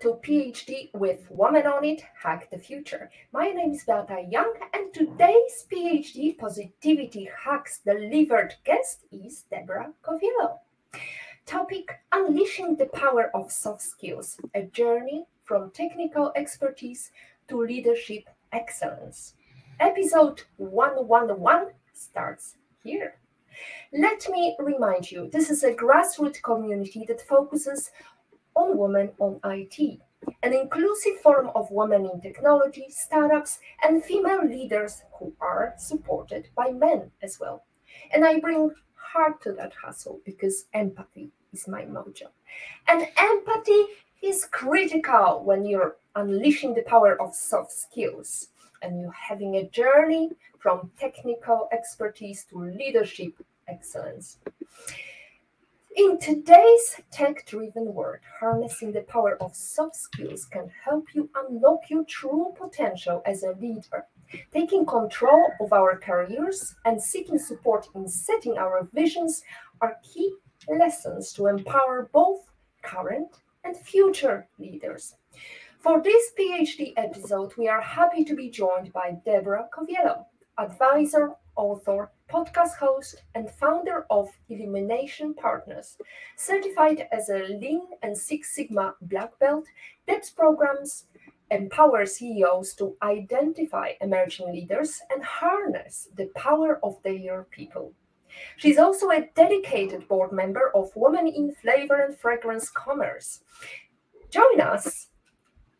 To PhD with Woman on It, Hack the Future. My name is Beata Young, and today's PhD Positivity Hacks delivered guest is Deborah Coviello. Topic Unleashing the Power of Soft Skills, a journey from technical expertise to leadership excellence. Episode 111 starts here. Let me remind you this is a grassroots community that focuses on women on IT, an inclusive forum of women in technology, startups, and female leaders who are supported by men as well. And I bring heart to that hustle because empathy is my mojo. And empathy is critical when you're unleashing the power of soft skills and you're having a journey from technical expertise to leadership excellence. In today's tech driven world, harnessing the power of soft skills can help you unlock your true potential as a leader. Taking control of our careers and seeking support in setting our visions are key lessons to empower both current and future leaders. For this PhD episode, we are happy to be joined by Deborah Coviello, advisor, author, podcast host, and founder of Illumination Partners. Certified as a Lean and Six Sigma Black Belt, Deb's programs empower CEOs to identify emerging leaders and harness the power of their people. She's also a dedicated board member of Women in Flavor and Fragrance Commerce. Join us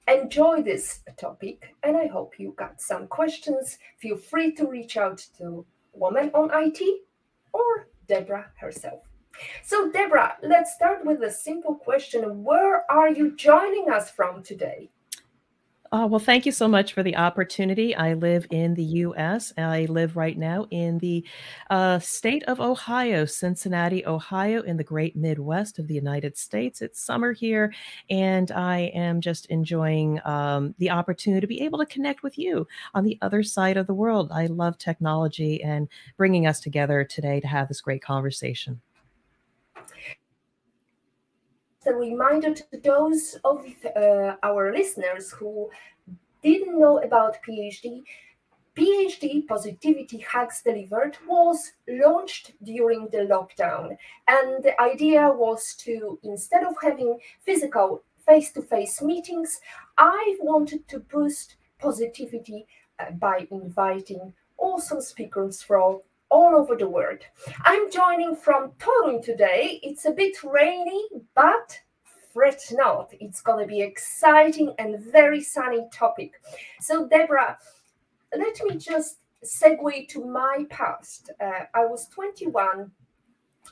enjoy this topic and I hope you got some questions. Feel free to reach out to Woman on IT or Deborah herself. So, Deborah, let's start with a simple question. Where are you joining us from today? Uh, well, thank you so much for the opportunity. I live in the U.S. I live right now in the uh, state of Ohio, Cincinnati, Ohio, in the great Midwest of the United States. It's summer here, and I am just enjoying um, the opportunity to be able to connect with you on the other side of the world. I love technology and bringing us together today to have this great conversation a reminder to those of uh, our listeners who didn't know about PhD. PhD Positivity Hacks Delivered was launched during the lockdown. And the idea was to, instead of having physical face to face meetings, I wanted to boost positivity uh, by inviting awesome speakers from all over the world. I'm joining from Torun today. It's a bit rainy, but fret not. It's going to be exciting and very sunny topic. So, Deborah, let me just segue to my past. Uh, I was 21.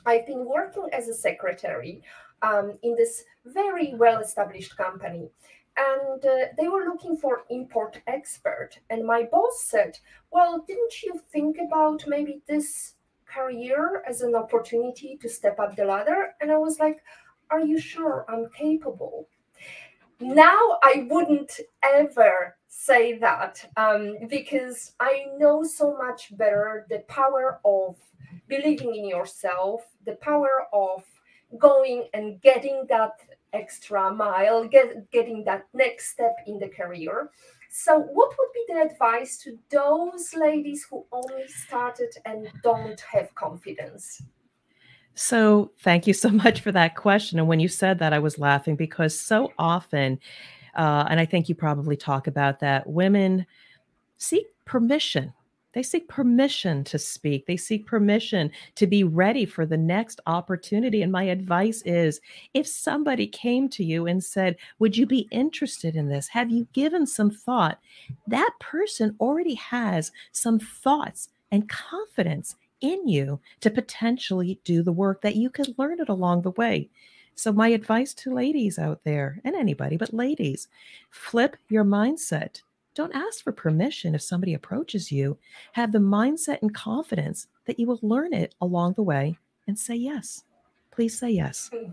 I've been working as a secretary um, in this very well established company and uh, they were looking for import expert. And my boss said well didn't you think about maybe this career as an opportunity to step up the ladder? And i was like are you sure i'm capable? Now i wouldn't ever say that um, because i know so much better the power of believing in yourself the power of going and getting that extra mile, get, getting that next step in the career. So, what would be the advice to those ladies who only started and don't have confidence? So, thank you so much for that question. And when you said that, I was laughing because so often, uh, and I think you probably talk about that, women seek permission they seek permission to speak. They seek permission to be ready for the next opportunity. And my advice is if somebody came to you and said, Would you be interested in this? Have you given some thought? That person already has some thoughts and confidence in you to potentially do the work that you could learn it along the way. So, my advice to ladies out there and anybody, but ladies, flip your mindset don't ask for permission if somebody approaches you. Have the mindset and confidence that you will learn it along the way and say yes. Please say yes. Mm-hmm.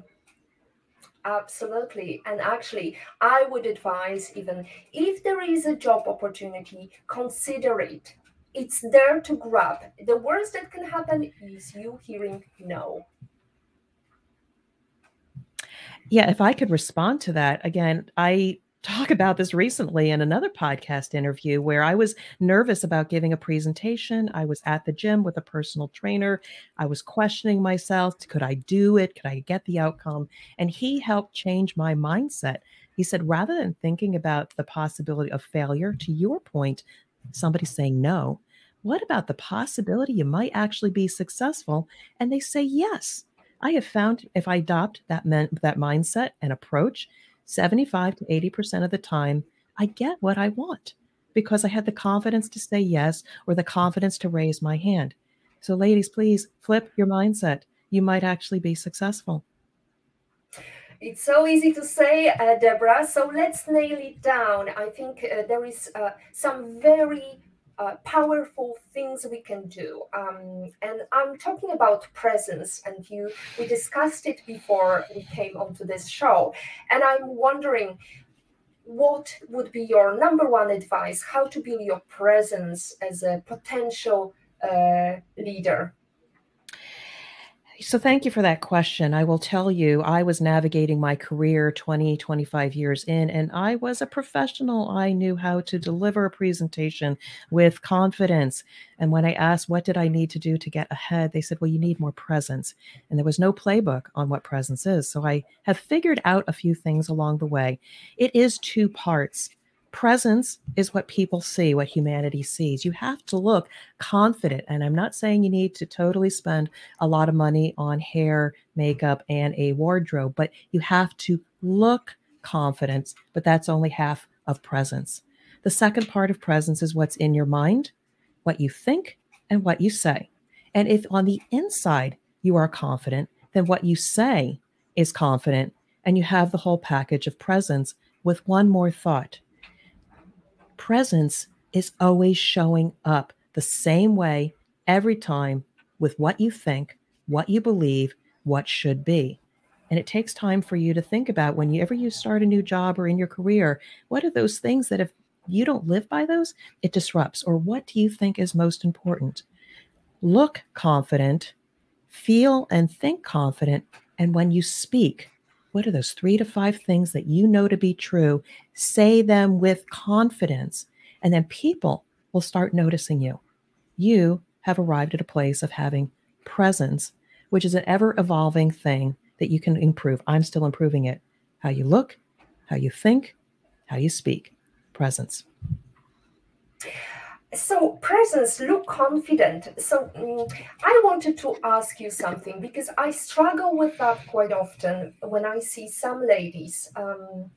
Absolutely. And actually, I would advise even if there is a job opportunity, consider it. It's there to grab. The worst that can happen is you hearing no. Yeah, if I could respond to that again, I talk about this recently in another podcast interview where I was nervous about giving a presentation. I was at the gym with a personal trainer. I was questioning myself could I do it? Could I get the outcome? And he helped change my mindset. He said, rather than thinking about the possibility of failure, to your point, somebody saying no, what about the possibility you might actually be successful? And they say yes. I have found if I adopt that men- that mindset and approach, 75 to 80% of the time, I get what I want because I had the confidence to say yes or the confidence to raise my hand. So, ladies, please flip your mindset. You might actually be successful. It's so easy to say, uh, Deborah. So let's nail it down. I think uh, there is uh, some very uh, powerful things we can do. Um, and I'm talking about presence, and you we discussed it before we came onto this show. And I'm wondering, what would be your number one advice? How to build your presence as a potential uh, leader? So, thank you for that question. I will tell you, I was navigating my career 20, 25 years in, and I was a professional. I knew how to deliver a presentation with confidence. And when I asked, what did I need to do to get ahead? They said, well, you need more presence. And there was no playbook on what presence is. So, I have figured out a few things along the way. It is two parts presence is what people see, what humanity sees. You have to look confident. And I'm not saying you need to totally spend a lot of money on hair, makeup, and a wardrobe, but you have to look confident. But that's only half of presence. The second part of presence is what's in your mind, what you think, and what you say. And if on the inside you are confident, then what you say is confident, and you have the whole package of presence with one more thought presence is always showing up the same way every time with what you think, what you believe, what should be. And it takes time for you to think about whenever you start a new job or in your career, what are those things that if you don't live by those, it disrupts? Or what do you think is most important? Look confident, feel and think confident. And when you speak, what are those three to five things that you know to be true? Say them with confidence, and then people will start noticing you. You have arrived at a place of having presence, which is an ever evolving thing that you can improve. I'm still improving it. How you look, how you think, how you speak. Presence so presence look confident. So um, i wanted to ask you something because i struggle with that quite often when i see some ladies um,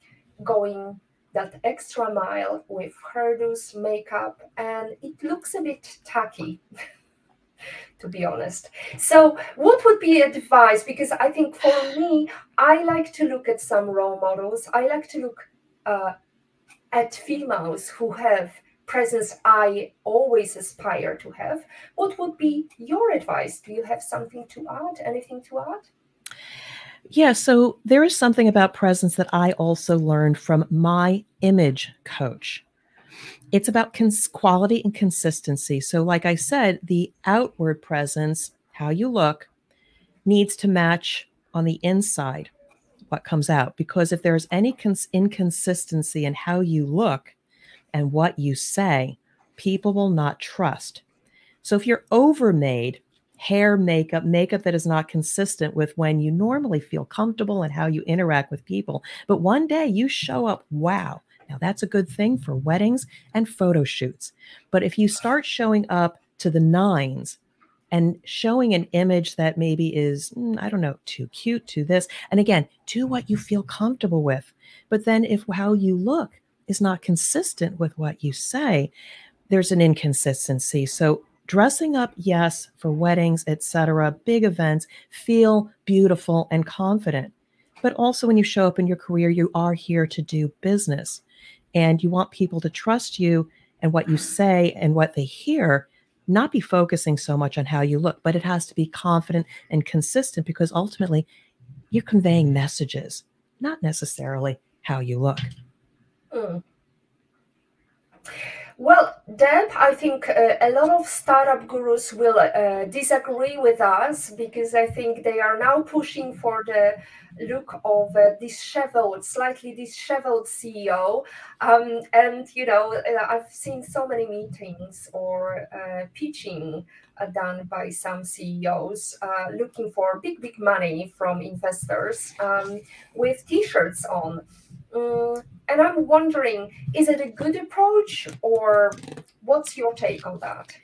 going that extra mile with hairdos makeup and it looks a bit tacky to be honest. So what would be advice? Because i think for me i like to look at some role models. I like to look uh, at females who have presence I always aspire to have. What would be your advice? Do you have something to add? Anything to add? Yeah, so there is something about presence that I also learned from my image coach. It's about cons- quality and consistency. So, like I said, the outward presence, how you look, needs to match on the inside what comes out. Because if there's any cons- inconsistency in how you look, and what you say, people will not trust. So if you're overmade, hair, makeup, makeup that is not consistent with when you normally feel comfortable and how you interact with people, but one day you show up, wow. Now that's a good thing for weddings and photo shoots. But if you start showing up to the nines and showing an image that maybe is, mm, I don't know, too cute, to this, and again, do what you feel comfortable with. But then if how you look is not consistent with what you say, there's an inconsistency. So dressing up, yes, for weddings, etc., big events, feel beautiful and confident. But also when you show up in your career, you are here to do business and you want people to trust you and what you say and what they hear not be focusing so much on how you look, but it has to be confident and consistent because ultimately you're conveying messages, not necessarily how you look. Mm. Well, Deb, I think uh, a lot of startup gurus will uh, disagree with us because I think they are now pushing for the look of a disheveled, slightly disheveled CEO. Um, and, you know, uh, I've seen so many meetings or uh, pitching uh, done by some CEOs uh, looking for big, big money from investors um, with t shirts on. Um, and I'm wondering, is it a good approach or what's your take on that?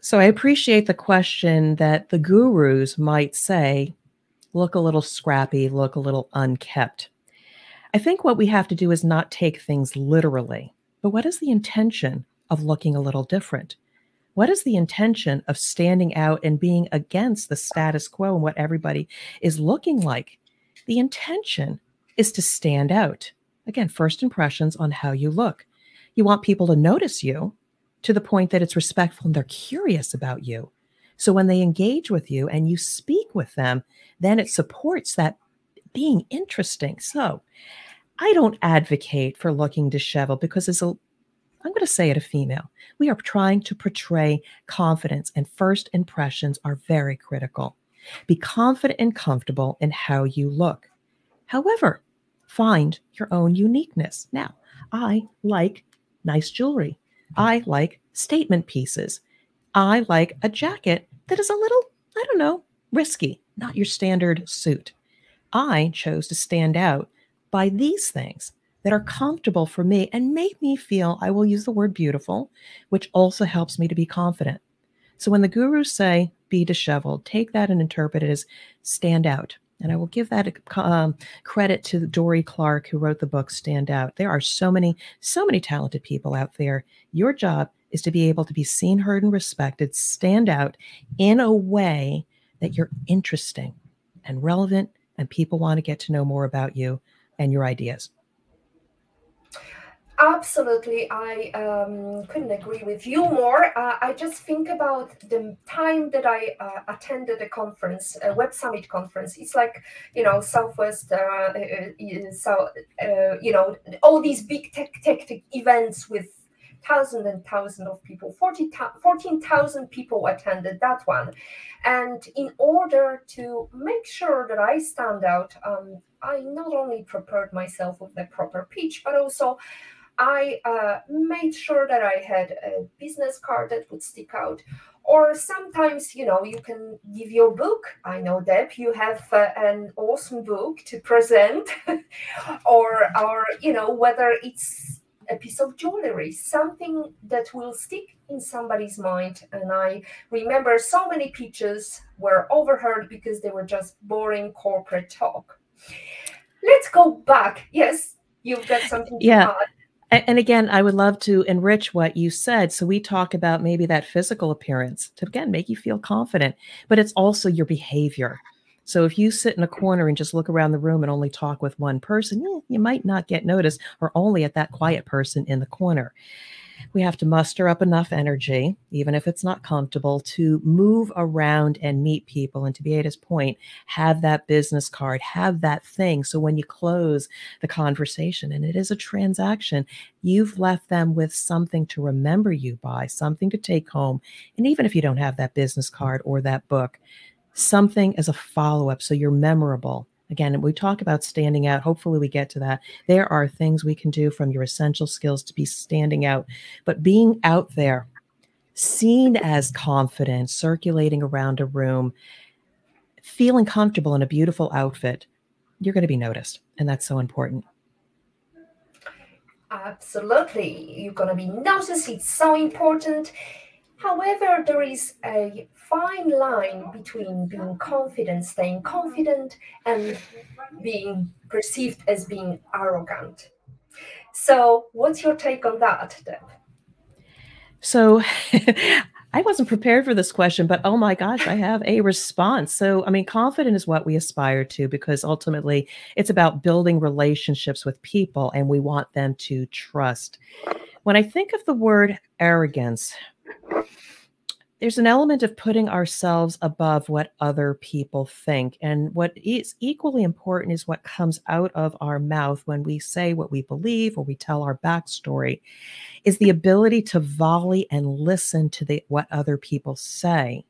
So I appreciate the question that the gurus might say, look a little scrappy, look a little unkept. I think what we have to do is not take things literally, but what is the intention of looking a little different? What is the intention of standing out and being against the status quo and what everybody is looking like? The intention is to stand out. Again, first impressions on how you look. You want people to notice you to the point that it's respectful and they're curious about you. So when they engage with you and you speak with them, then it supports that being interesting. So I don't advocate for looking disheveled because as a I'm going to say it a female. We are trying to portray confidence, and first impressions are very critical. Be confident and comfortable in how you look. However, find your own uniqueness. Now, I like nice jewelry. I like statement pieces. I like a jacket that is a little, I don't know, risky, not your standard suit. I chose to stand out by these things that are comfortable for me and make me feel, I will use the word beautiful, which also helps me to be confident. So when the gurus say be disheveled, take that and interpret it as stand out. And I will give that um, credit to Dorie Clark, who wrote the book Stand Out. There are so many, so many talented people out there. Your job is to be able to be seen, heard, and respected, stand out in a way that you're interesting and relevant, and people want to get to know more about you and your ideas. Absolutely, I um, couldn't agree with you more. Uh, I just think about the time that I uh, attended a conference, a Web Summit conference. It's like you know Southwest, uh, uh so uh, you know all these big tech tech, tech events with thousands and thousands of people. 14,000 people attended that one, and in order to make sure that I stand out, um, I not only prepared myself with the proper pitch, but also I uh, made sure that I had a business card that would stick out. Or sometimes, you know, you can give your book. I know, Deb, you have uh, an awesome book to present, or, or you know, whether it's a piece of jewelry, something that will stick in somebody's mind. And I remember so many pitches were overheard because they were just boring corporate talk. Let's go back. Yes, you've got something yeah. And again, I would love to enrich what you said. So we talk about maybe that physical appearance to again make you feel confident, but it's also your behavior. So if you sit in a corner and just look around the room and only talk with one person, you might not get noticed or only at that quiet person in the corner we have to muster up enough energy, even if it's not comfortable, to move around and meet people. And to Beata's point, have that business card, have that thing. So when you close the conversation and it is a transaction, you've left them with something to remember you by, something to take home. And even if you don't have that business card or that book, something as a follow up so you're memorable Again, we talk about standing out. Hopefully, we get to that. There are things we can do from your essential skills to be standing out, but being out there, seen as confident, circulating around a room, feeling comfortable in a beautiful outfit, you're going to be noticed. And that's so important. Absolutely. You're going to be noticed. It's so important. However, there is a fine line between being confident, staying confident, and being perceived as being arrogant. So, what's your take on that, Deb? So, I wasn't prepared for this question, but oh my gosh, I have a response. So, I mean, confident is what we aspire to because ultimately it's about building relationships with people and we want them to trust. When I think of the word arrogance, there's an element of putting ourselves above what other people think. And what is equally important is what comes out of our mouth when we say what we believe or we tell our backstory, is the ability to volley and listen to the, what other people say.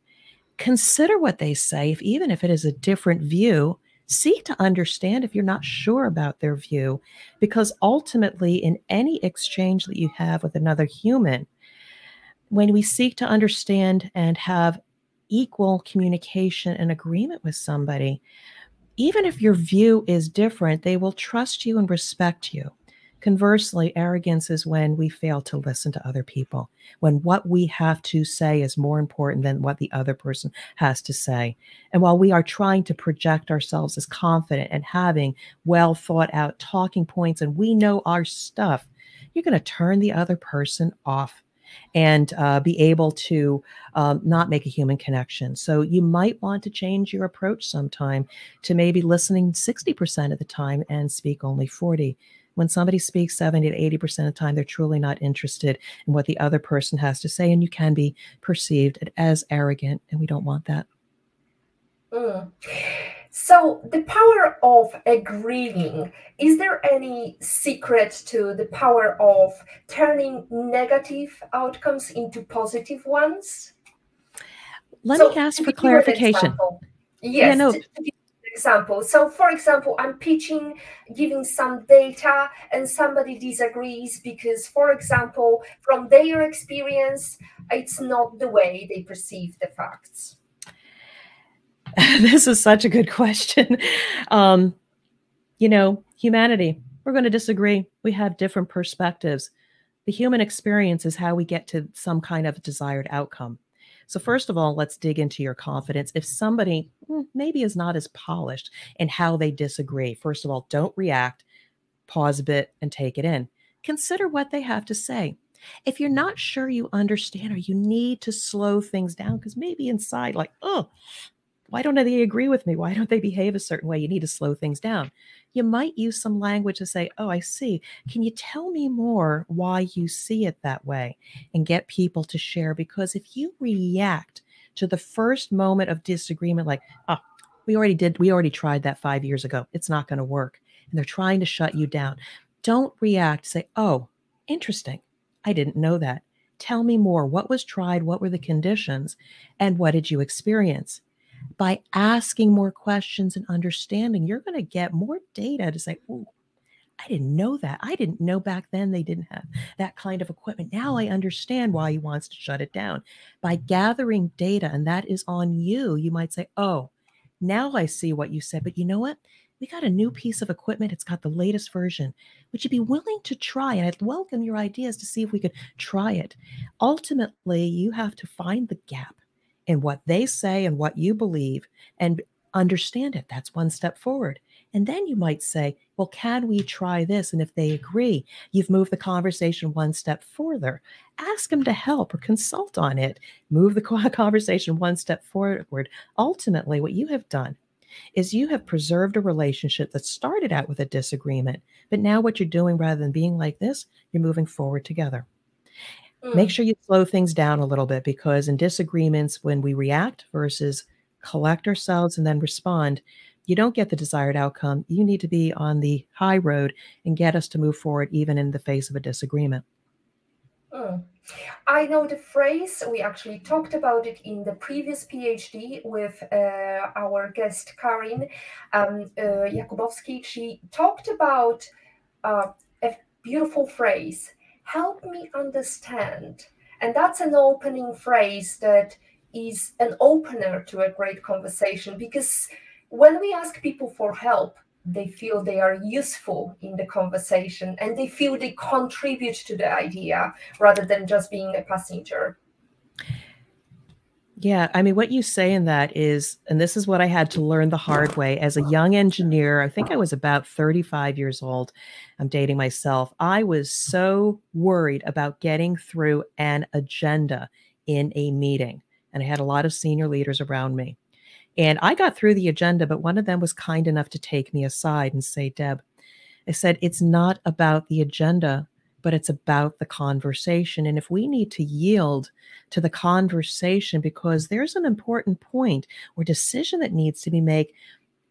Consider what they say, if, even if it is a different view. Seek to understand if you're not sure about their view, because ultimately, in any exchange that you have with another human, when we seek to understand and have equal communication and agreement with somebody, even if your view is different, they will trust you and respect you. Conversely, arrogance is when we fail to listen to other people, when what we have to say is more important than what the other person has to say. And while we are trying to project ourselves as confident and having well thought out talking points and we know our stuff, you're going to turn the other person off and uh, be able to um, not make a human connection. So you might want to change your approach sometime to maybe listening 60% of the time and speak only 40. When somebody speaks 70 to 80% of the time, they're truly not interested in what the other person has to say, and you can be perceived as arrogant, and we don't want that. Mm. So, the power of agreeing, is there any secret to the power of turning negative outcomes into positive ones? Let so, me ask for clarification. Yes, yeah, no. example. So, for example, I'm pitching, giving some data, and somebody disagrees because, for example, from their experience, it's not the way they perceive the facts. this is such a good question. Um, you know, humanity, we're going to disagree. We have different perspectives. The human experience is how we get to some kind of desired outcome. So, first of all, let's dig into your confidence. If somebody hmm, maybe is not as polished in how they disagree, first of all, don't react, pause a bit, and take it in. Consider what they have to say. If you're not sure you understand or you need to slow things down, because maybe inside, like, oh, why don't they agree with me? Why don't they behave a certain way? You need to slow things down. You might use some language to say, Oh, I see. Can you tell me more why you see it that way? And get people to share. Because if you react to the first moment of disagreement, like, Oh, we already did, we already tried that five years ago, it's not going to work. And they're trying to shut you down. Don't react. Say, Oh, interesting. I didn't know that. Tell me more. What was tried? What were the conditions? And what did you experience? By asking more questions and understanding, you're going to get more data to say, oh, I didn't know that. I didn't know back then they didn't have that kind of equipment. Now I understand why he wants to shut it down. By gathering data, and that is on you, you might say, oh, now I see what you said. But you know what? We got a new piece of equipment. It's got the latest version. Would you be willing to try? And I'd welcome your ideas to see if we could try it. Ultimately, you have to find the gap in what they say and what you believe and understand it. That's one step forward. And then you might say, well, can we try this? And if they agree, you've moved the conversation one step further. Ask them to help or consult on it. Move the conversation one step forward. Ultimately, what you have done is you have preserved a relationship that started out with a disagreement, but now what you're doing rather than being like this, you're moving forward together. Mm. Make sure you slow things down a little bit because in disagreements, when we react versus collect ourselves and then respond, you don't get the desired outcome. You need to be on the high road and get us to move forward, even in the face of a disagreement. Mm. I know the phrase, we actually talked about it in the previous PhD with uh, our guest Karin um, uh, Jakubowski. She talked about uh, a beautiful phrase help me understand. And that's an opening phrase that is an opener to a great conversation because when we ask people for help, they feel they are useful in the conversation and they feel they contribute to the idea rather than just being a passenger. Yeah, I mean, what you say in that is, and this is what I had to learn the hard way as a young engineer. I think I was about 35 years old. I'm dating myself. I was so worried about getting through an agenda in a meeting, and I had a lot of senior leaders around me. And I got through the agenda, but one of them was kind enough to take me aside and say, Deb, I said, it's not about the agenda. But it's about the conversation. And if we need to yield to the conversation because there's an important point or decision that needs to be made,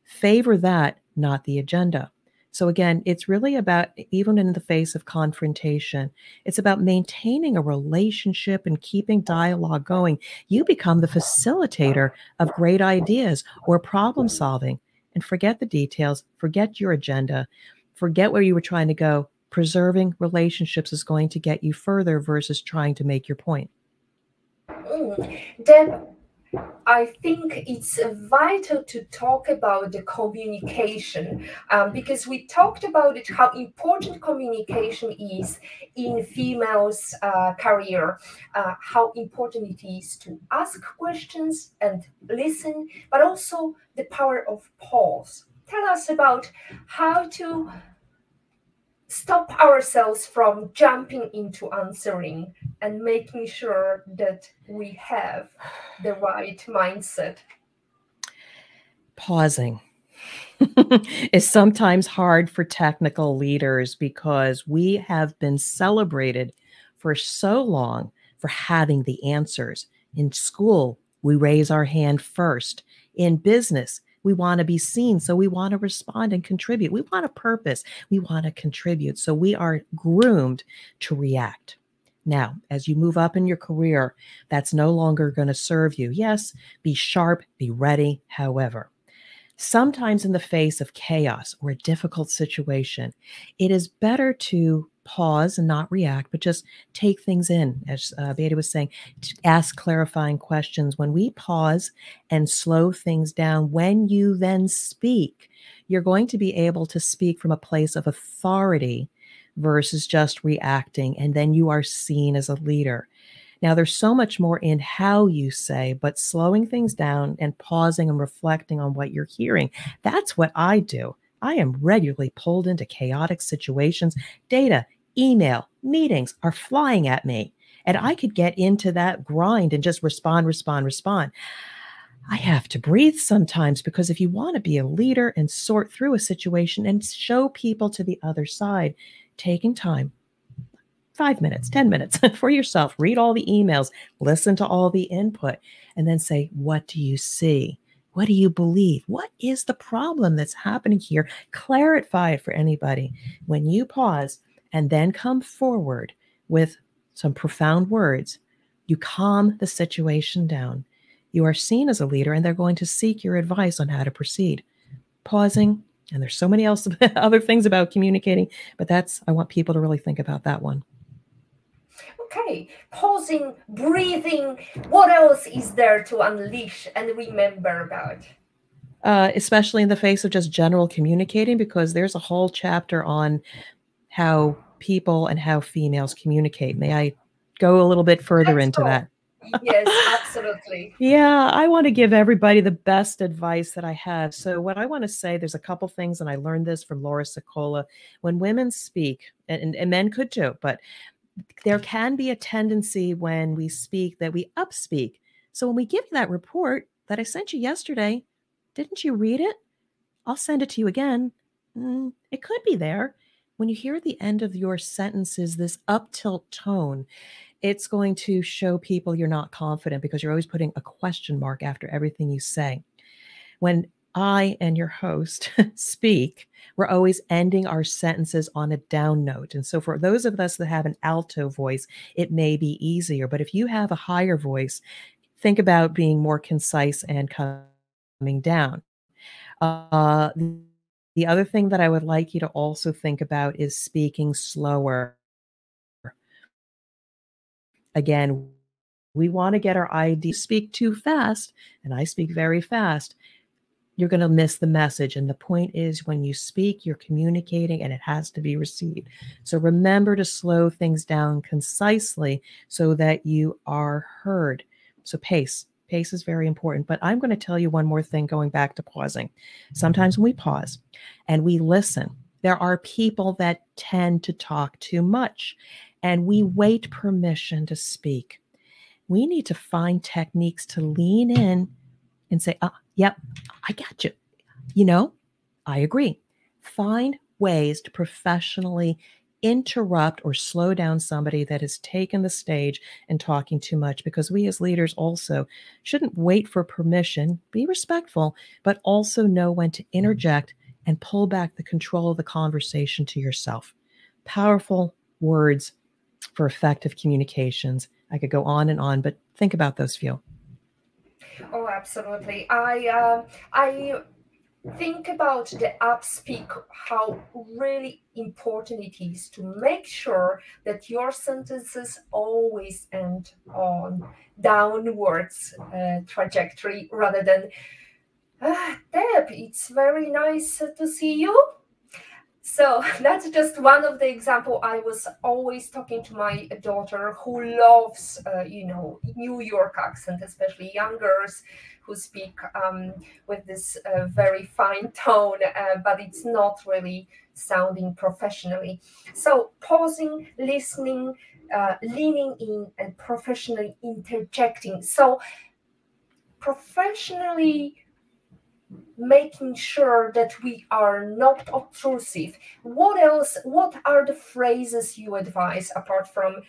favor that, not the agenda. So, again, it's really about, even in the face of confrontation, it's about maintaining a relationship and keeping dialogue going. You become the facilitator of great ideas or problem solving and forget the details, forget your agenda, forget where you were trying to go. Preserving relationships is going to get you further versus trying to make your point. Deb, I think it's vital to talk about the communication um, because we talked about it, how important communication is in females' uh, career, uh, how important it is to ask questions and listen, but also the power of pause. Tell us about how to stop ourselves from jumping into answering and making sure that we have the right mindset. Pausing is sometimes hard for technical leaders because we have been celebrated for so long for having the answers. In school, we raise our hand first. In business, we want to be seen. So we want to respond and contribute. We want a purpose. We want to contribute. So we are groomed to react. Now, as you move up in your career, that's no longer going to serve you. Yes, be sharp, be ready. However, sometimes in the face of chaos or a difficult situation, it is better to pause and not react, but just take things in. As uh, Beata was saying, ask clarifying questions. When we pause and slow things down, when you then speak, you're going to be able to speak from a place of authority versus just reacting. And then you are seen as a leader. Now, there's so much more in how you say, but slowing things down and pausing and reflecting on what you're hearing, that's what I do. I am regularly pulled into chaotic situations. Data, email, meetings are flying at me. And mm. I could get into that grind and just respond, respond, respond. I have to breathe sometimes because if you want to be a leader and sort through a situation and show people to the other side, taking time, five minutes, 10 minutes for yourself, read all the emails, listen to all the input, and then say, What do you see? What do you believe? What is the problem that's happening here? Clarify it for anybody. When you pause, and then come forward with some profound words, you calm the situation down. You are seen as a leader, and they're going to seek your advice on how to proceed. Pausing, and there's so many else other things about communicating, but that's I want people to really think about that one. Okay, pausing, breathing. What else is there to unleash and remember about? Uh, especially in the face of just general communicating, because there's a whole chapter on how people and how females communicate. May I go a little bit further Let's into go. that? yes, absolutely. yeah, I want to give everybody the best advice that I have. So, what I want to say, there's a couple things, and I learned this from Laura Sicola. When women speak, and, and men could too, but there can be a tendency when we speak that we upspeak. So, when we give you that report that I sent you yesterday, didn't you read it? I'll send it to you again. Mm, it could be there when you hear at the end of your sentences this up tilt tone, it's going to show people you're not confident because you're always putting a question mark after everything you say. When I and your host speak, we're always ending our sentences on a down note. And so, for those of us that have an alto voice, it may be easier. But if you have a higher voice, think about being more concise and coming down. Uh, the other thing that I would like you to also think about is speaking slower. Again, we want to get our ID speak too fast, and I speak very fast. You're going to miss the message. And the point is, when you speak, you're communicating and it has to be received. So remember to slow things down concisely so that you are heard. So pace, Pace is very important. But I'm going to tell you one more thing going back to pausing. Mm-hmm. Sometimes when we pause and we listen, there are people that tend to talk too much and we mm-hmm. wait permission to speak. We need to find techniques to lean in and say, oh, yep, I got you. You know, I agree. Find ways to professionally interrupt or slow down somebody that has taken the stage and talking too much because we as leaders also shouldn't wait for permission, be respectful, but also know when to interject and pull back the control of the conversation to yourself. Powerful words for effective communications. I could go on and on, but think about those few. Oh, absolutely. I uh, I think about the upspeak how really important it is to make sure that your sentences always end on downwards uh, trajectory rather than ah, deb it's very nice to see you so that's just one of the example i was always talking to my daughter who loves uh, you know new york accent especially young girls who speak um, with this uh, very fine tone, uh, but it's not really sounding professionally. So pausing, listening, uh, leaning in, and professionally interjecting. So professionally making sure that we are not obtrusive. What else? What are the phrases you advise apart from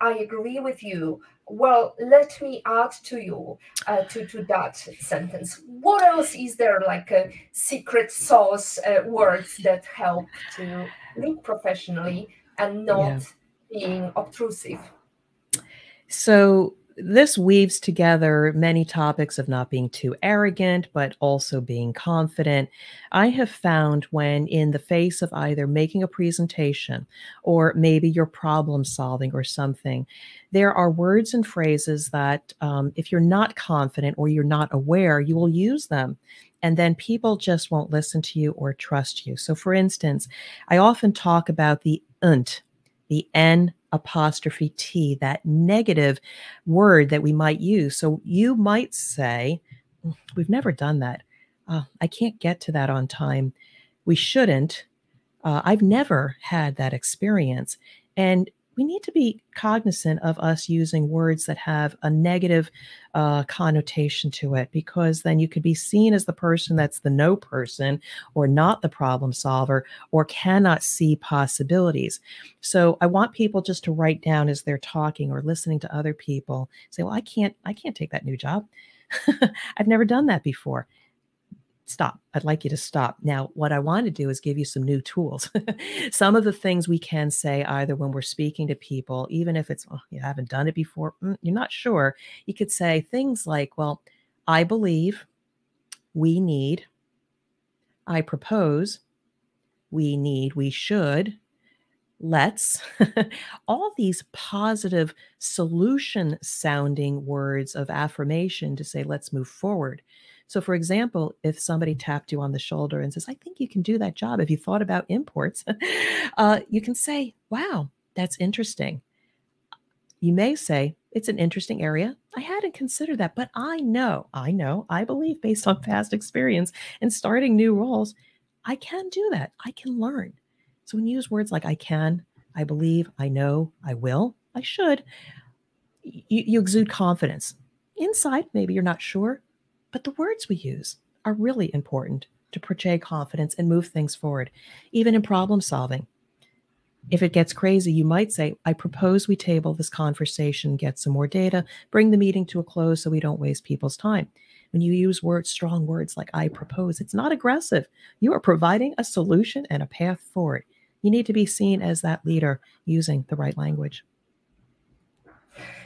I agree with you. Well, let me add to you uh, to to that sentence. What else is there like a secret sauce uh, words that help to look professionally and not yeah. being obtrusive? So this weaves together many topics of not being too arrogant, but also being confident. I have found when, in the face of either making a presentation or maybe you're problem solving or something, there are words and phrases that, um, if you're not confident or you're not aware, you will use them. And then people just won't listen to you or trust you. So, for instance, I often talk about the unt, the N apostrophe T, that negative word that we might use. So you might say, mm, We've never done that. Uh, I can't get to that on time. We shouldn't. Uh, I've never had that experience. And we need to be cognizant of us using words that have a negative uh, connotation to it because then you could be seen as the person that's the no person or not the problem solver or cannot see possibilities. So I want people just to write down as they're talking or listening to other people say, well, I can't, I can't take that new job. I've never done that before stop. I'd like you to stop. Now, what I want to do is give you some new tools. some of the things we can say either when we're speaking to people, even if it's, oh, you haven't done it before, mm, you're not sure. You could say things like, well, I believe, we need, I propose, we need, we should, let's, all these positive solution sounding words of affirmation to say, let's move forward. So, for example, if somebody tapped you on the shoulder and says, I think you can do that job, if you thought about imports, uh, you can say, Wow, that's interesting. You may say, It's an interesting area. I hadn't considered that, but I know, I know, I believe based on past experience and starting new roles, I can do that. I can learn. So, when you use words like I can, I believe, I know, I will, I should, you, you exude confidence. Inside, maybe you're not sure, but the words we use are really important to portray confidence and move things forward, even in problem solving. If it gets crazy, you might say, I propose we table this conversation, get some more data, bring the meeting to a close so we don't waste people's time. When you use words, strong words like I propose, it's not aggressive. You are providing a solution and a path forward. You need to be seen as that leader using the right language.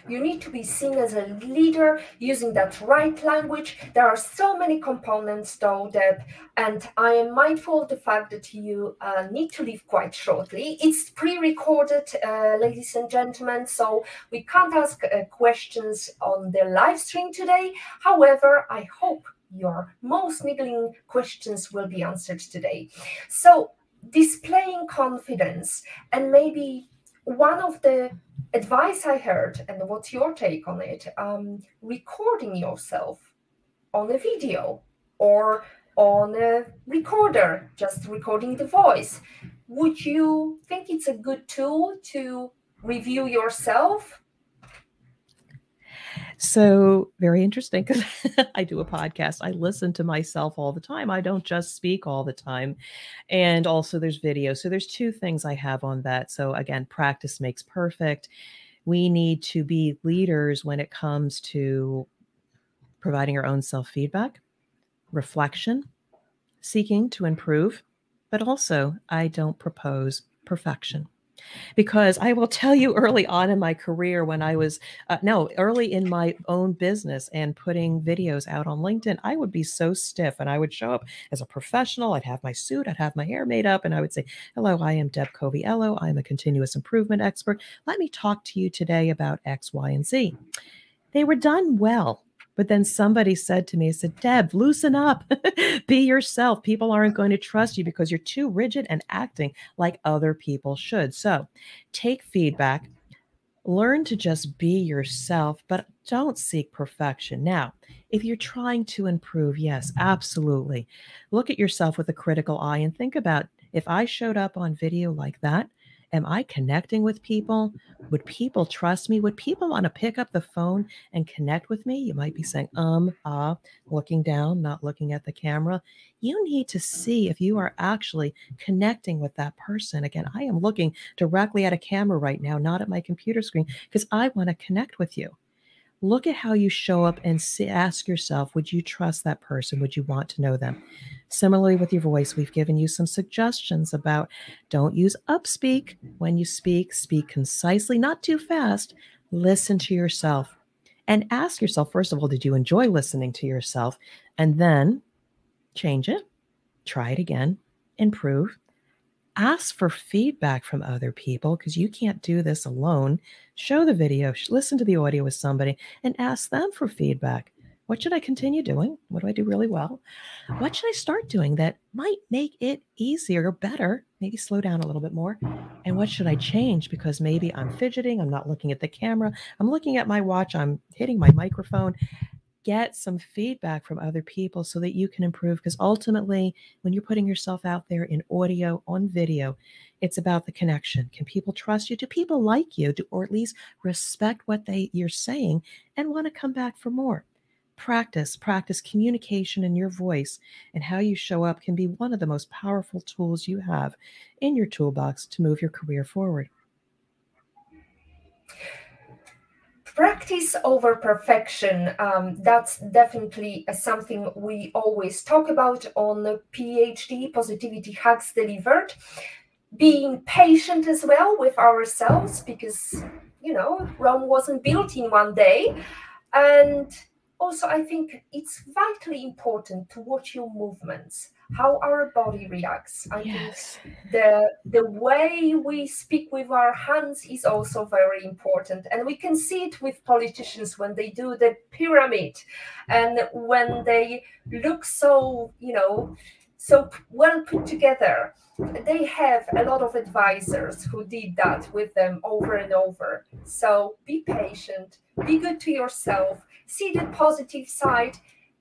You need to be seen as a leader using that right language. There are so many components, though, Deb, and I am mindful of the fact that you uh, need to leave quite shortly. It's pre recorded, uh, ladies and gentlemen, so we can't ask uh, questions on the live stream today. However, I hope your most niggling questions will be answered today. So, displaying confidence and maybe one of the advice I heard, and what's your take on it? Um, recording yourself on a video or on a recorder, just recording the voice. Would you think it's a good tool to review yourself? So, very interesting because I do a podcast. I listen to myself all the time. I don't just speak all the time. And also, there's video. So, there's two things I have on that. So, again, practice makes perfect. We need to be leaders when it comes to providing our own self feedback, reflection, seeking to improve, but also, I don't propose perfection because I will tell you early on in my career when I was uh, no early in my own business and putting videos out on LinkedIn, I would be so stiff and I would show up as a professional. I'd have my suit, I'd have my hair made up, and I would say, "Hello, I am Deb Coviello. I'm a continuous improvement expert. Let me talk to you today about X, Y, and Z." They were done well but then somebody said to me, I said, Deb, loosen up, be yourself. People aren't going to trust you because you're too rigid and acting like other people should. So take feedback, learn to just be yourself, but don't seek perfection. Now, if you're trying to improve, yes, absolutely. Look at yourself with a critical eye and think about if I showed up on video like that, Am I connecting with people? Would people trust me? Would people want to pick up the phone and connect with me? You might be saying, um, ah, looking down, not looking at the camera. You need to see if you are actually connecting with that person. Again, I am looking directly at a camera right now, not at my computer screen, because I want to connect with you look at how you show up and see, ask yourself would you trust that person? Would you want to know them? Similarly with your voice we've given you some suggestions about don't use upspeak. When you speak speak concisely not too fast. Listen to yourself and ask yourself first of all did you enjoy listening to yourself? And then change it try it again improve ask for feedback from other people because you can't do this alone. Show the video, listen to the audio with somebody, and ask them for feedback. What should I continue doing? What do I do really well? What should I start doing that might make it easier or better? Maybe slow down a little bit more. And what should I change? Because maybe I'm fidgeting, I'm not looking at the camera, I'm looking at my watch, I'm hitting my microphone get some feedback from other people so that you can improve. Because ultimately, when you're putting yourself out there in audio, on video, it's about the connection. Can people trust you? Do people like you? Do, or at least respect what they you're saying and want to come back for more? Practice, practice communication in your voice and how you show up can be one of the most powerful tools you have in your toolbox to move your career forward. Practice over perfection um, that's definitely something we always talk about on the phd positivity hacks delivered. Being patient as well with ourselves because you know rome wasn't built in one day. And also i think it's vitally important to watch your movements how our body reacts. I yes. think the the way we speak with our hands is also very important, and we can see it with politicians when they do the pyramid, and when they look so you know so well put together. They have a lot of advisors who did that with them over and over. So be patient, be good to yourself, see the positive side,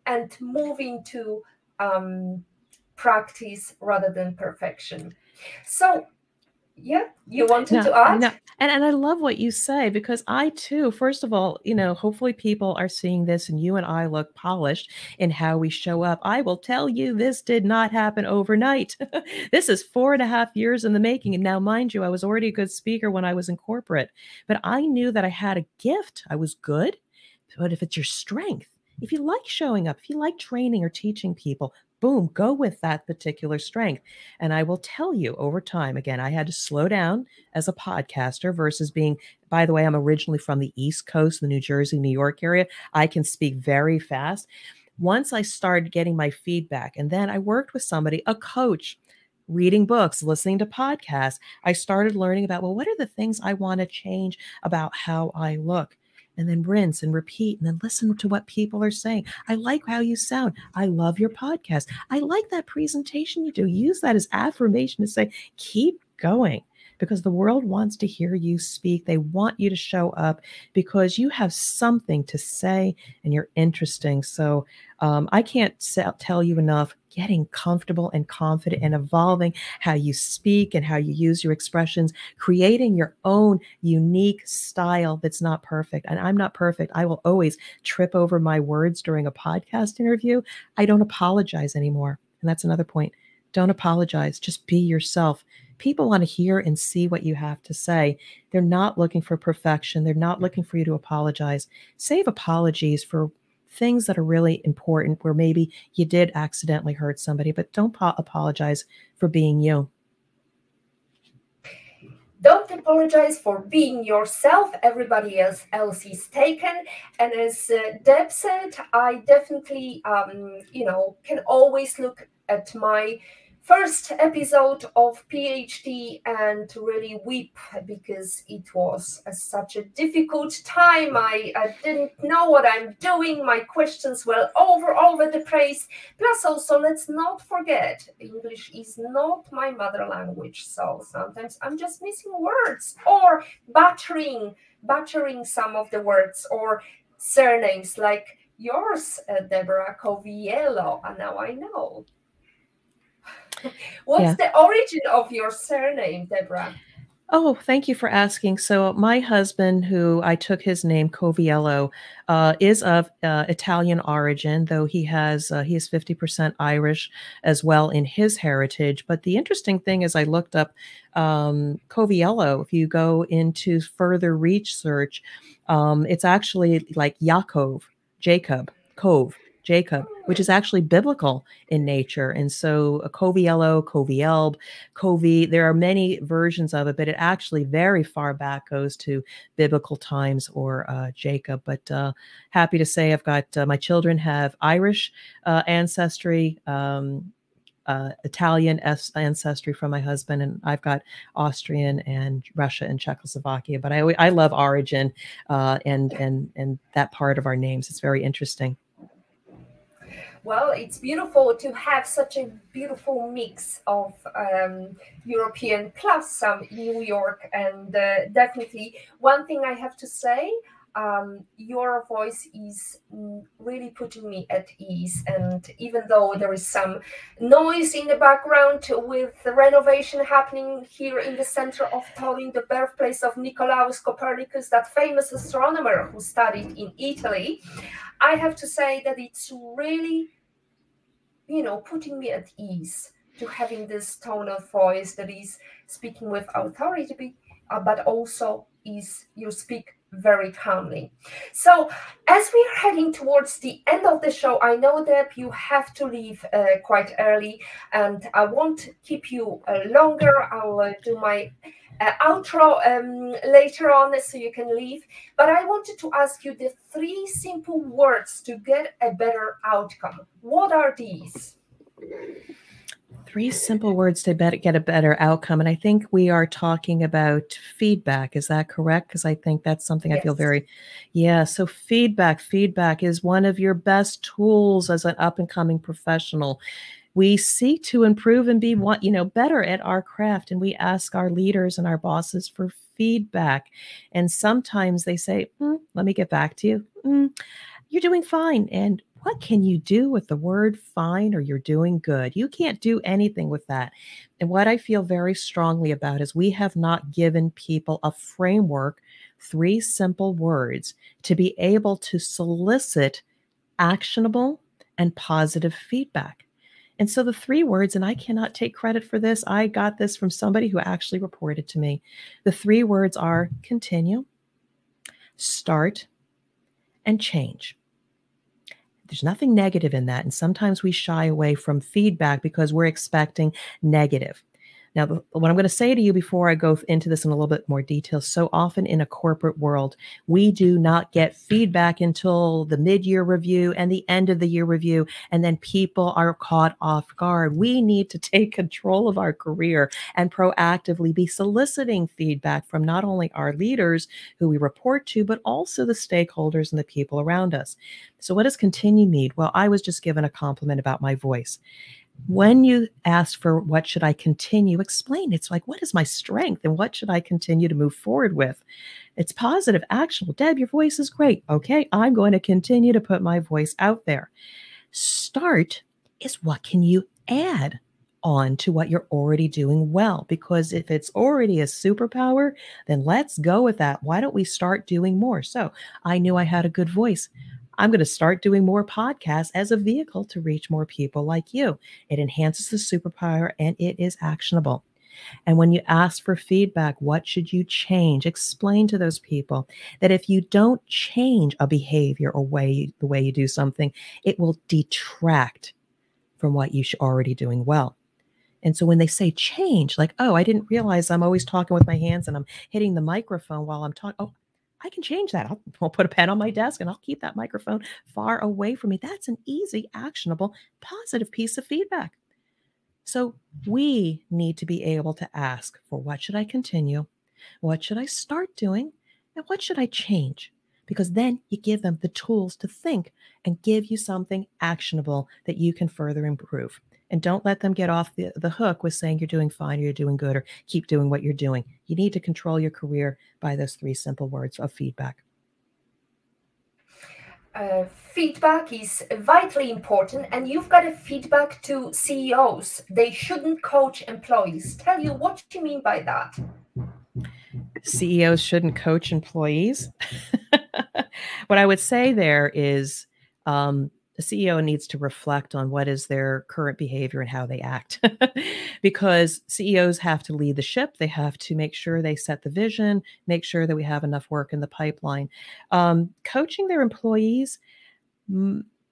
and move into um, practice rather than perfection. So, yeah, you wanted no, to add? No. And, and I love what you say because I too, first of all, you know, hopefully people are seeing this and you and I look polished in how we show up. I will tell you, this did not happen overnight. this is four and a half years in the making. And now, mind you, I was already a good speaker when I was in corporate, but I knew that I had a gift. I was good. But if it's your strength, if you like showing up, if you like training or teaching people, boom, go with that particular strength. And I will tell you over time, again, I had to slow down as a podcaster versus being, by the way, I'm originally from the East Coast, the New Jersey, New York area. I can speak very fast. Once I started getting my feedback, and then I worked with somebody, a coach, reading books, listening to podcasts, I started learning about, well, what are the things I want to change about how I look? And then rinse and repeat and then listen to what people are saying. I like how you sound. I love your podcast. I like that presentation you do. Use that as affirmation to say, keep going because the world wants to hear you speak. They want you to show up because you have something to say and you're interesting. So um, I can't tell you enough. Getting comfortable and confident and evolving how you speak and how you use your expressions, creating your own unique style that's not perfect. And I'm not perfect. I will always trip over my words during a podcast interview. I don't apologize anymore. And that's another point. Don't apologize. Just be yourself. People want to hear and see what you have to say. They're not looking for perfection. They're not looking for you to apologize. Save apologies for things that are really important where maybe you did accidentally hurt somebody, but don't po- apologize for being you. Don't apologize for being yourself. Everybody else, else is taken. And as uh, Deb said, I definitely, um, you know, can always look at my first episode of PhD and really weep because it was a, such a difficult time. I, I didn't know what I'm doing. My questions were over over the place. Plus, also, let's not forget English is not my mother language, so sometimes I'm just missing words or butchering butchering some of the words or surnames like yours, uh, Deborah Coviello. And now I know. What's yeah. the origin of your surname, Deborah? Oh, thank you for asking. So, my husband, who I took his name Coviello, uh, is of uh, Italian origin, though he has uh, he is fifty percent Irish as well in his heritage. But the interesting thing is, I looked up um, Coviello. If you go into further research, um, it's actually like Yaakov, Jacob, Cove. Jacob, which is actually biblical in nature. And so a Coviello, Covielb, Covi, there are many versions of it, but it actually very far back goes to biblical times or uh, Jacob. But uh, happy to say I've got uh, my children have Irish uh, ancestry. Um, uh, Italian ancestry from my husband, and I've got Austrian and Russia and Czechoslovakia. But I I love origin uh, and and and that part of our names. It's very interesting. Well, it's beautiful to have such a beautiful mix of um, European plus some New York, and uh, definitely one thing I have to say. Um, your voice is really putting me at ease. And even though there is some noise in the background with the renovation happening here in the center of Toruń, the birthplace of Nicolaus Copernicus, that famous astronomer who studied in Italy, I have to say that it's really, you know, putting me at ease to having this tone of voice that is speaking with authority, but also is you speak very calmly. So, as we are heading towards the end of the show, I know that you have to leave uh, quite early, and I won't keep you uh, longer. I'll uh, do my uh, outro um, later on so you can leave. But I wanted to ask you the three simple words to get a better outcome. What are these? Three simple words to get a better outcome. And I think we are talking about feedback. Is that correct? Because I think that's something yes. I feel very, yeah. So, feedback, feedback is one of your best tools as an up and coming professional we seek to improve and be what you know better at our craft and we ask our leaders and our bosses for feedback and sometimes they say mm, let me get back to you mm, you're doing fine and what can you do with the word fine or you're doing good? You can't do anything with that. And what I feel very strongly about is we have not given people a framework, three simple words to be able to solicit actionable and positive feedback. And so the three words, and I cannot take credit for this, I got this from somebody who actually reported to me. The three words are continue, start, and change. There's nothing negative in that. And sometimes we shy away from feedback because we're expecting negative. Now, what I'm going to say to you before I go into this in a little bit more detail so often in a corporate world, we do not get feedback until the mid year review and the end of the year review, and then people are caught off guard. We need to take control of our career and proactively be soliciting feedback from not only our leaders who we report to, but also the stakeholders and the people around us. So, what does continue need? Well, I was just given a compliment about my voice when you ask for what should I continue, explain. It's like, what is my strength and what should I continue to move forward with? It's positive, actionable. Deb, your voice is great. Okay, I'm going to continue to put my voice out there. Start is what can you add on to what you're already doing well. Because if it's already a superpower, then let's go with that. Why don't we start doing more? So I knew I had a good voice. I'm going to start doing more podcasts as a vehicle to reach more people like you. It enhances the superpower and it is actionable. And when you ask for feedback, what should you change? Explain to those people that if you don't change a behavior or way the way you do something, it will detract from what you are already doing well. And so when they say change, like, oh, I didn't realize I'm always talking with my hands and I'm hitting the microphone while I'm talking. Oh, I can change that. I'll, I'll, put a pen on my desk and I'll keep that microphone far away from me. That's an easy, actionable, positive piece of feedback. So we need to be able to ask for what should I continue? What should I start doing? And what should I change? Because then you give them the tools to think and give you something actionable that you can further improve. And don't let them get off the, the hook with saying you're doing fine or you're doing good or keep doing what you're doing. You need to control your career by those three simple words of feedback. Uh, feedback is vitally important, and you've got a feedback to CEOs. They shouldn't coach employees. Tell you what you mean by that. CEOs shouldn't coach employees. what I would say there is um, CEO needs to reflect on what is their current behavior and how they act. because CEOs have to lead the ship, they have to make sure they set the vision, make sure that we have enough work in the pipeline. Um, coaching their employees,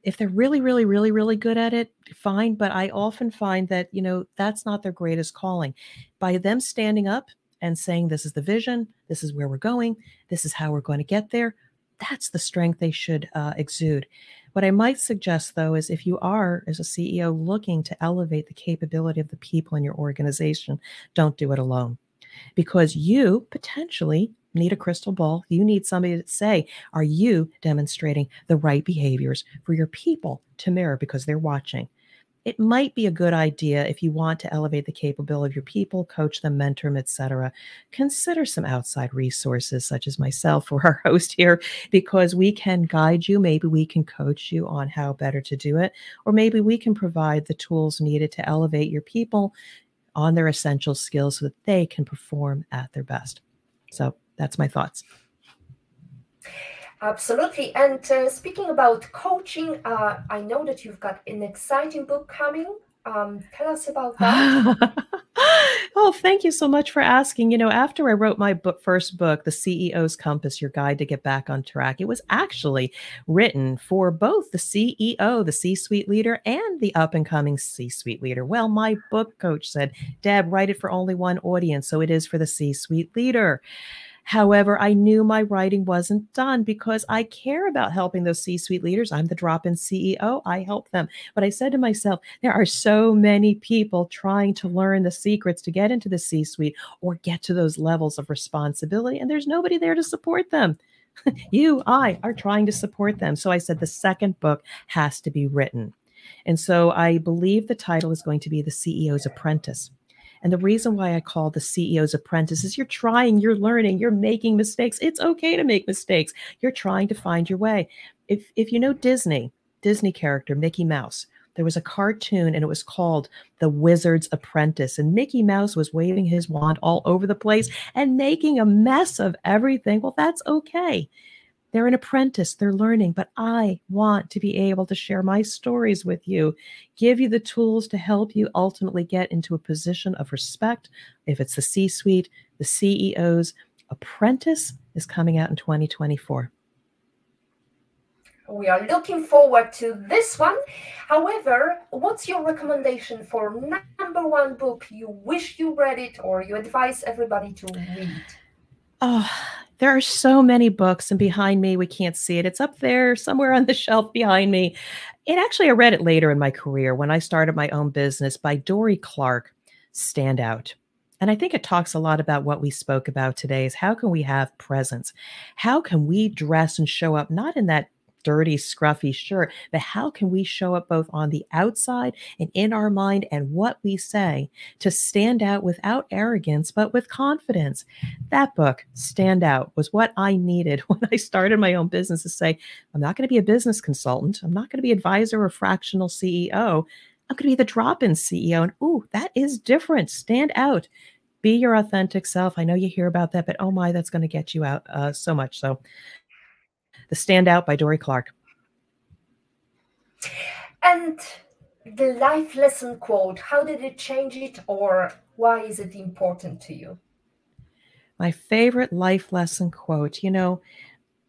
if they're really, really, really, really good at it, fine. But I often find that, you know, that's not their greatest calling. By them standing up and saying, this is the vision, this is where we're going, this is how we're going to get there, that's the strength they should uh, exude. What I might suggest, though, is if you are, as a CEO, looking to elevate the capability of the people in your organization, don't do it alone because you potentially need a crystal ball. You need somebody to say, are you demonstrating the right behaviors for your people to mirror because they're watching? It might be a good idea if you want to elevate the capability of your people, coach them, mentor them, etc. Consider some outside resources such as myself or our host here, because we can guide you. Maybe we can coach you on how better to do it, or maybe we can provide the tools needed to elevate your people on their essential skills so that they can perform at their best. So that's my thoughts. Absolutely. And uh, speaking about coaching, uh, I know that you've got an exciting book coming. Um, tell us about that. oh, thank you so much for asking. You know, after I wrote my book, first book, The CEO's Compass Your Guide to Get Back on Track, it was actually written for both the CEO, the C suite leader, and the up and coming C suite leader. Well, my book coach said, Deb, write it for only one audience. So it is for the C suite leader. However, I knew my writing wasn't done because I care about helping those C suite leaders. I'm the drop in CEO, I help them. But I said to myself, there are so many people trying to learn the secrets to get into the C suite or get to those levels of responsibility, and there's nobody there to support them. you, I are trying to support them. So I said the second book has to be written. And so I believe the title is going to be The CEO's Apprentice. And the reason why I call the CEO's apprentice is you're trying, you're learning, you're making mistakes. It's okay to make mistakes. You're trying to find your way. If if you know Disney, Disney character Mickey Mouse, there was a cartoon and it was called The Wizard's Apprentice. And Mickey Mouse was waving his wand all over the place and making a mess of everything. Well, that's okay. They're an apprentice, they're learning, but I want to be able to share my stories with you, give you the tools to help you ultimately get into a position of respect. If it's the C suite, the CEOs, Apprentice is coming out in 2024. We are looking forward to this one. However, what's your recommendation for number one book you wish you read it or you advise everybody to read? Oh, there are so many books, and behind me, we can't see it. It's up there somewhere on the shelf behind me. It actually, I read it later in my career when I started my own business by Dorie Clark, Stand Out. And I think it talks a lot about what we spoke about today is how can we have presence? How can we dress and show up not in that dirty, scruffy shirt, but how can we show up both on the outside and in our mind and what we say to stand out without arrogance, but with confidence? That book, Stand Out, was what I needed when I started my own business to say, I'm not going to be a business consultant. I'm not going to be advisor or fractional CEO. I'm going to be the drop in CEO. And ooh, that is different. Stand out. Be your authentic self. I know you hear about that, but oh my, that's going to get you out uh, so much. So, The Stand Out by Dorie Clark. And the life lesson quote, how did it change it or why is it important to you? My favorite life lesson quote, you know,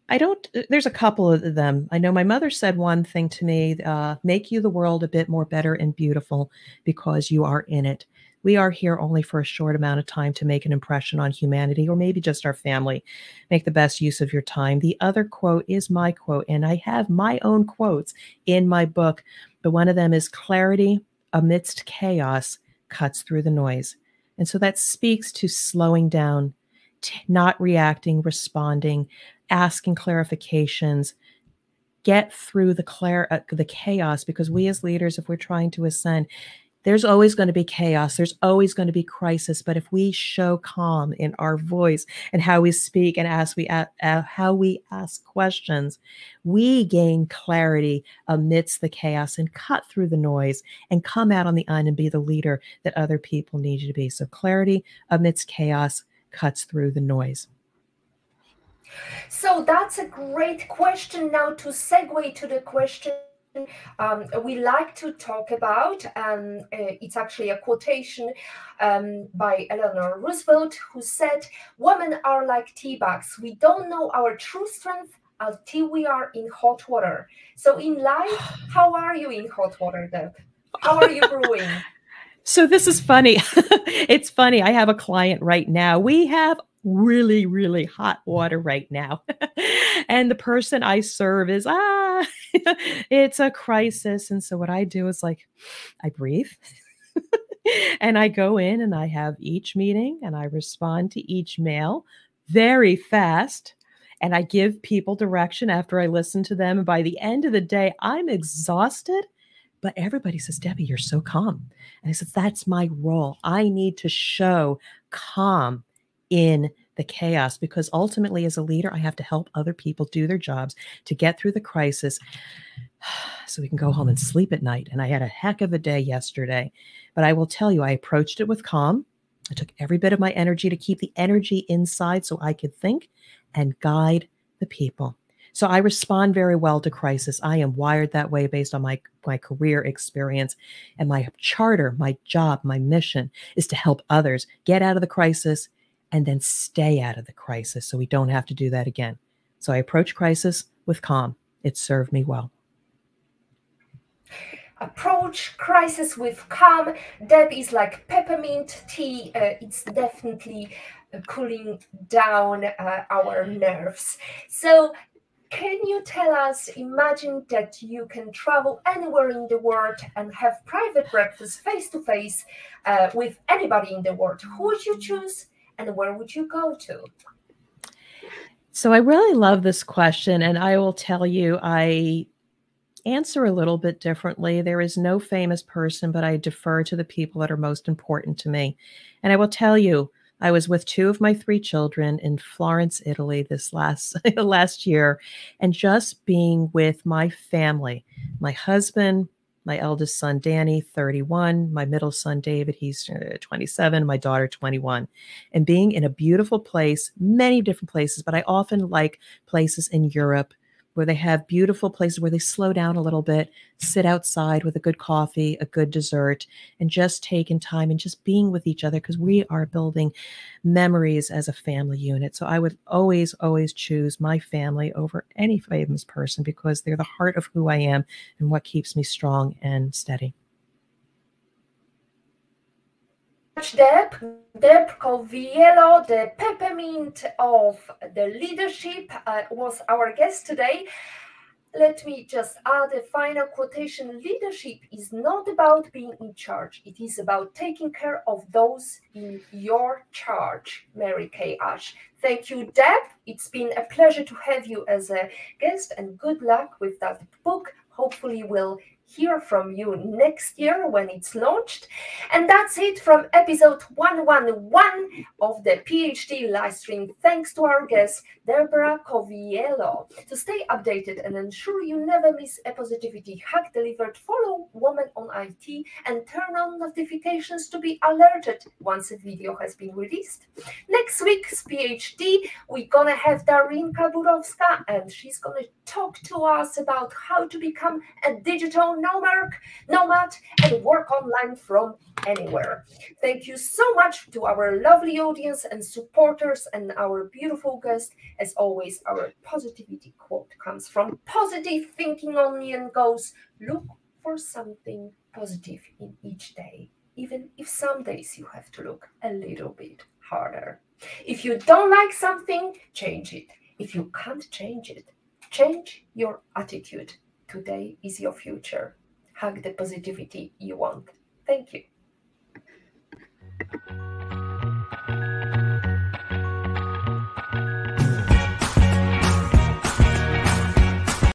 I don't, there's a couple of them. I know my mother said one thing to me uh, make you the world a bit more better and beautiful because you are in it. We are here only for a short amount of time to make an impression on humanity or maybe just our family. Make the best use of your time. The other quote is my quote, and I have my own quotes in my book, but one of them is clarity amidst chaos cuts through the noise. And so that speaks to slowing down, not reacting, responding, asking clarifications, get through the clar- uh, the chaos because we as leaders if we're trying to ascend there's always going to be chaos there's always going to be crisis but if we show calm in our voice and how we speak and as we uh, how we ask questions we gain clarity amidst the chaos and cut through the noise and come out on the end and be the leader that other people need you to be so clarity amidst chaos cuts through the noise so that's a great question. Now, to segue to the question um, we like to talk about, um, uh, it's actually a quotation um, by Eleanor Roosevelt, who said, Women are like tea bags. We don't know our true strength until we are in hot water. So, in life, how are you in hot water, Deb? How are you brewing? So this is funny. it's funny. I have a client right now. We have really, really hot water right now. and the person I serve is, ah, it's a crisis. And so what I do is like, I breathe. and I go in and I have each meeting and I respond to each mail very fast. And I give people direction after I listen to them. And by the end of the day, I'm exhausted. But everybody says, Debbie, you're so calm. And I said, that's my role. I need to show calm in the chaos because ultimately, as a leader, I have to help other people do their jobs to get through the crisis so we can go home and sleep at night. And I had a heck of a day yesterday. But I will tell you, I approached it with calm. I took every bit of my energy to keep the energy inside so I could think and guide the people. So I respond very well to crisis. I am wired that way based on my, my career experience. And my charter, my job, my mission is to help others get out of the crisis and then stay out of the crisis so we don't have to do that again. So I approach crisis with calm. It served me well. Approach crisis with calm. That is like peppermint tea. Uh, it's definitely uh, cooling down uh, our nerves. So can you tell us imagine that you can travel anywhere in the world and have private breakfast face to face with anybody in the world who would you choose and where would you go to? So I really love this question, and I will tell you, I answer a little bit differently. There is no famous person, but I defer to the people that are most important to me. And I will tell you, I was with two of my three children in Florence, Italy this last last year, and just being with my family, my husband, my eldest son danny 31 my middle son david he's uh, 27 my daughter 21 and being in a beautiful place many different places but i often like places in europe where they have beautiful places where they slow down a little bit, sit outside with a good coffee, a good dessert, and just taking time and just being with each other because we are building memories as a family unit. So I would always, always choose my family over any famous person because they're the heart of who I am and what keeps me strong and steady. Deb, Deb Coviello, the peppermint of the leadership, uh, was our guest today. Let me just add a final quotation. Leadership is not about being in charge. It is about taking care of those in your charge. Mary Kay Ash. Thank you, Deb. It's been a pleasure to have you as a guest and good luck with that book. Hopefully we'll hear from you next year when it's launched. And that's it from episode 111 of the PhD live stream. Thanks to our guest, Deborah Coviello. To stay updated and ensure you never miss a positivity hack delivered, follow Woman on IT and turn on notifications to be alerted once a video has been released. Next week's PhD, we're gonna have Darinka Burowska, and she's gonna talk to us about how to become a digital nomad, nomad and work online from anywhere. Thank you so much to our lovely audience and supporters and our beautiful guest. As always, our positivity quote comes from Positive Thinking Only and goes, Look for something positive in each day, even if some days you have to look a little bit harder. If you don't like something, change it. If you can't change it, change your attitude. Today is your future. Hug the positivity you want. Thank you.